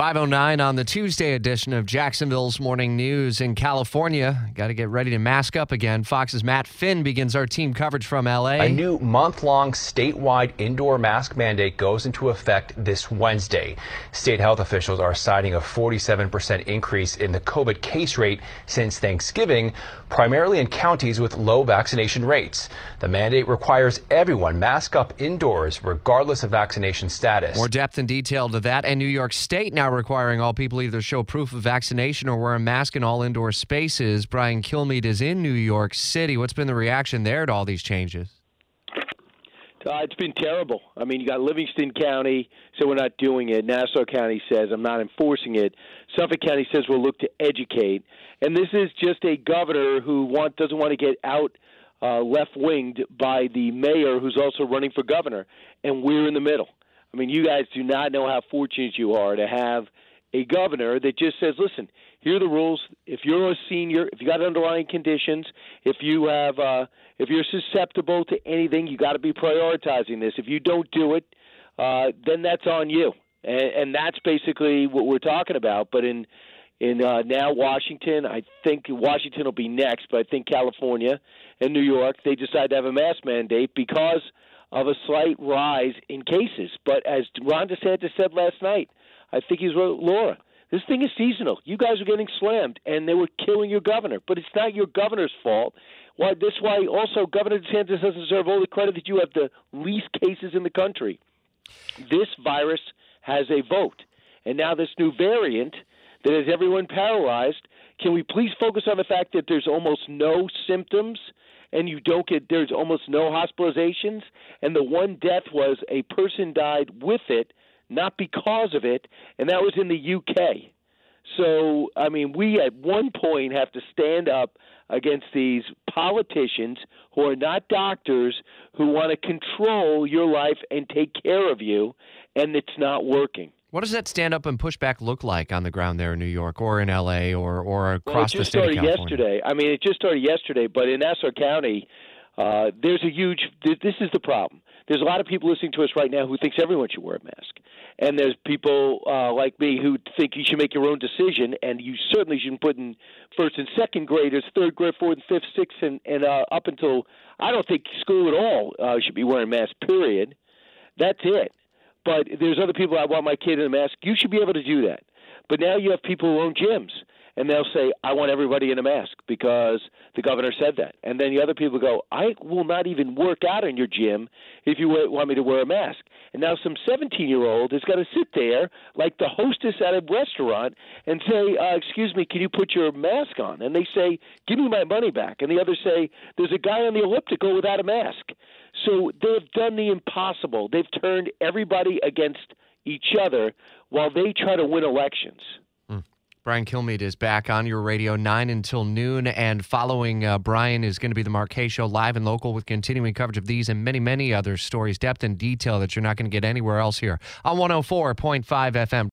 509 on the Tuesday edition of Jacksonville's Morning News in California. Got to get ready to mask up again. Fox's Matt Finn begins our team coverage from LA. A new month long statewide indoor mask mandate goes into effect this Wednesday. State health officials are citing a 47% increase in the COVID case rate since Thanksgiving, primarily in counties with low vaccination rates. The mandate requires everyone mask up indoors, regardless of vaccination status. More depth and detail to that. And New York State now requiring all people either show proof of vaccination or wear a mask in all indoor spaces. Brian Kilmeade is in New York City. What's been the reaction there to all these changes? Uh, it's been terrible. I mean, you got Livingston County, so we're not doing it. Nassau County says I'm not enforcing it. Suffolk County says we'll look to educate. And this is just a governor who want, doesn't want to get out uh, left winged by the mayor who's also running for governor. And we're in the middle. I mean, you guys do not know how fortunate you are to have a governor that just says, listen, here are the rules. If you're a senior, if you got underlying conditions, if you have, uh, if you're susceptible to anything, you got to be prioritizing this. If you don't do it, uh, then that's on you, and, and that's basically what we're talking about. But in in uh, now Washington, I think Washington will be next, but I think California and New York they decide to have a mask mandate because of a slight rise in cases. But as Ron DeSantis said last night, I think he's right, Laura. This thing is seasonal. You guys are getting slammed, and they were killing your governor. But it's not your governor's fault. Why? This why also Governor DeSantis doesn't deserve all the credit that you have the least cases in the country. This virus has a vote, and now this new variant that has everyone paralyzed. Can we please focus on the fact that there's almost no symptoms? And you don't get there's almost no hospitalizations. And the one death was a person died with it not because of it and that was in the UK so I mean we at one point have to stand up against these politicians who are not doctors who want to control your life and take care of you and it's not working what does that stand up and pushback look like on the ground there in New York or in LA or, or across well, the state of California? yesterday. I mean, it just started yesterday, but in Nassau County, uh, there's a huge. This is the problem. There's a lot of people listening to us right now who thinks everyone should wear a mask, and there's people uh, like me who think you should make your own decision, and you certainly shouldn't put in first and second graders, third grade, fourth and fifth, sixth, and, and uh, up until I don't think school at all uh, should be wearing masks. Period. That's it. But there's other people I want my kid in a mask. You should be able to do that. But now you have people who own gyms, and they'll say, "I want everybody in a mask because the governor said that." And then the other people go, "I will not even work out in your gym if you want me to wear a mask." And now some 17-year-old has got to sit there like the hostess at a restaurant and say, uh, "Excuse me, can you put your mask on?" And they say, "Give me my money back." And the others say, "There's a guy on the elliptical without a mask." So they've done the impossible. They've turned everybody against each other while they try to win elections. Brian Kilmeade is back on your radio 9 until noon. And following uh, Brian is going to be the Mark Kaye Show live and local with continuing coverage of these and many, many other stories, depth and detail that you're not going to get anywhere else here on 104.5 FM.